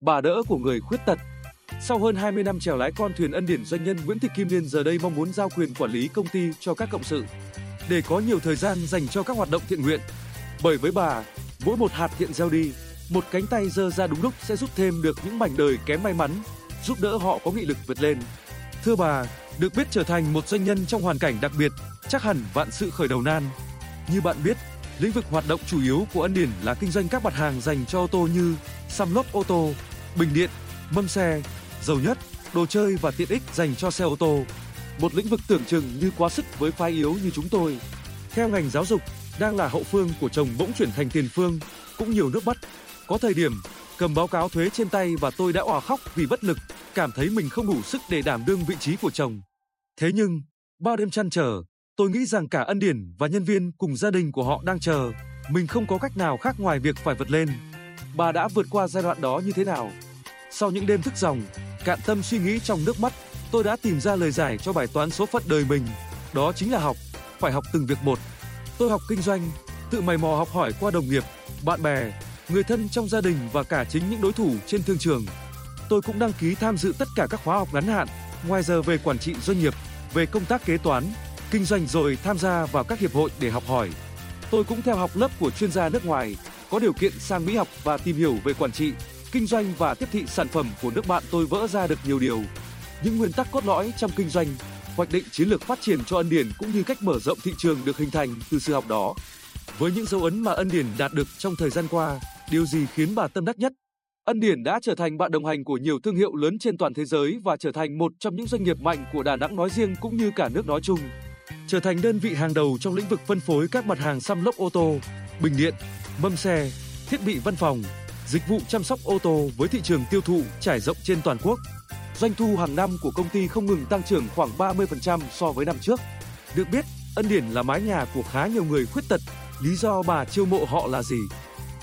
bà đỡ của người khuyết tật. Sau hơn 20 năm chèo lái con thuyền ân điển doanh nhân Nguyễn Thị Kim Liên giờ đây mong muốn giao quyền quản lý công ty cho các cộng sự để có nhiều thời gian dành cho các hoạt động thiện nguyện. Bởi với bà, mỗi một hạt thiện gieo đi, một cánh tay giơ ra đúng lúc sẽ giúp thêm được những mảnh đời kém may mắn, giúp đỡ họ có nghị lực vượt lên. Thưa bà, được biết trở thành một doanh nhân trong hoàn cảnh đặc biệt, chắc hẳn vạn sự khởi đầu nan. Như bạn biết, lĩnh vực hoạt động chủ yếu của Ân Điển là kinh doanh các mặt hàng dành cho ô tô như xăm lốp ô tô, bình điện, mâm xe, dầu nhất, đồ chơi và tiện ích dành cho xe ô tô. Một lĩnh vực tưởng chừng như quá sức với phái yếu như chúng tôi. Theo ngành giáo dục, đang là hậu phương của chồng bỗng chuyển thành tiền phương, cũng nhiều nước mắt. Có thời điểm, cầm báo cáo thuế trên tay và tôi đã òa khóc vì bất lực, cảm thấy mình không đủ sức để đảm đương vị trí của chồng. Thế nhưng, bao đêm chăn trở, tôi nghĩ rằng cả ân điển và nhân viên cùng gia đình của họ đang chờ, mình không có cách nào khác ngoài việc phải vượt lên. Bà đã vượt qua giai đoạn đó như thế nào? Sau những đêm thức dòng, cạn tâm suy nghĩ trong nước mắt, tôi đã tìm ra lời giải cho bài toán số phận đời mình, đó chính là học, phải học từng việc một. Tôi học kinh doanh, tự mày mò học hỏi qua đồng nghiệp, bạn bè, người thân trong gia đình và cả chính những đối thủ trên thương trường. Tôi cũng đăng ký tham dự tất cả các khóa học ngắn hạn, ngoài giờ về quản trị doanh nghiệp, về công tác kế toán, kinh doanh rồi tham gia vào các hiệp hội để học hỏi. Tôi cũng theo học lớp của chuyên gia nước ngoài, có điều kiện sang Mỹ học và tìm hiểu về quản trị, kinh doanh và tiếp thị sản phẩm của nước bạn tôi vỡ ra được nhiều điều. Những nguyên tắc cốt lõi trong kinh doanh, hoạch định chiến lược phát triển cho Ân Điển cũng như cách mở rộng thị trường được hình thành từ sự học đó. Với những dấu ấn mà Ân Điển đạt được trong thời gian qua, điều gì khiến bà tâm đắc nhất? Ân Điển đã trở thành bạn đồng hành của nhiều thương hiệu lớn trên toàn thế giới và trở thành một trong những doanh nghiệp mạnh của Đà Nẵng nói riêng cũng như cả nước nói chung. Trở thành đơn vị hàng đầu trong lĩnh vực phân phối các mặt hàng xăm lốc ô tô, bình điện, mâm xe, thiết bị văn phòng, dịch vụ chăm sóc ô tô với thị trường tiêu thụ trải rộng trên toàn quốc. Doanh thu hàng năm của công ty không ngừng tăng trưởng khoảng 30% so với năm trước. Được biết, Ân Điển là mái nhà của khá nhiều người khuyết tật. Lý do bà chiêu mộ họ là gì?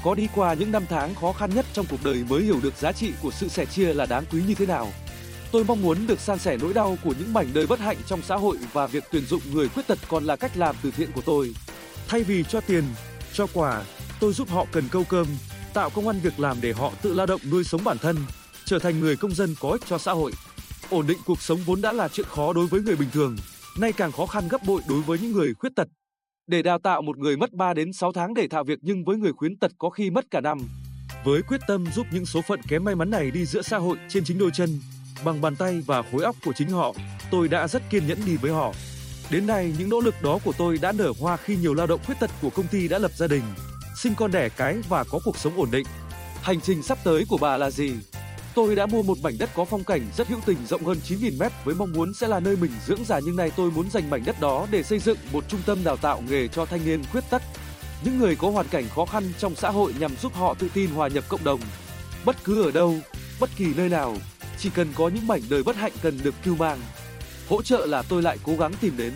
Có đi qua những năm tháng khó khăn nhất trong cuộc đời mới hiểu được giá trị của sự sẻ chia là đáng quý như thế nào. Tôi mong muốn được san sẻ nỗi đau của những mảnh đời bất hạnh trong xã hội và việc tuyển dụng người khuyết tật còn là cách làm từ thiện của tôi. Thay vì cho tiền, cho quà, tôi giúp họ cần câu cơm, tạo công ăn việc làm để họ tự lao động nuôi sống bản thân, trở thành người công dân có ích cho xã hội. Ổn định cuộc sống vốn đã là chuyện khó đối với người bình thường, nay càng khó khăn gấp bội đối với những người khuyết tật. Để đào tạo một người mất 3 đến 6 tháng để thạo việc nhưng với người khuyến tật có khi mất cả năm. Với quyết tâm giúp những số phận kém may mắn này đi giữa xã hội trên chính đôi chân, bằng bàn tay và khối óc của chính họ, tôi đã rất kiên nhẫn đi với họ. Đến nay, những nỗ lực đó của tôi đã nở hoa khi nhiều lao động khuyết tật của công ty đã lập gia đình, sinh con đẻ cái và có cuộc sống ổn định. Hành trình sắp tới của bà là gì? Tôi đã mua một mảnh đất có phong cảnh rất hữu tình rộng hơn 9.000 mét với mong muốn sẽ là nơi mình dưỡng già nhưng nay tôi muốn dành mảnh đất đó để xây dựng một trung tâm đào tạo nghề cho thanh niên khuyết tật. Những người có hoàn cảnh khó khăn trong xã hội nhằm giúp họ tự tin hòa nhập cộng đồng. Bất cứ ở đâu, bất kỳ nơi nào, chỉ cần có những mảnh đời bất hạnh cần được cứu mang. Hỗ trợ là tôi lại cố gắng tìm đến.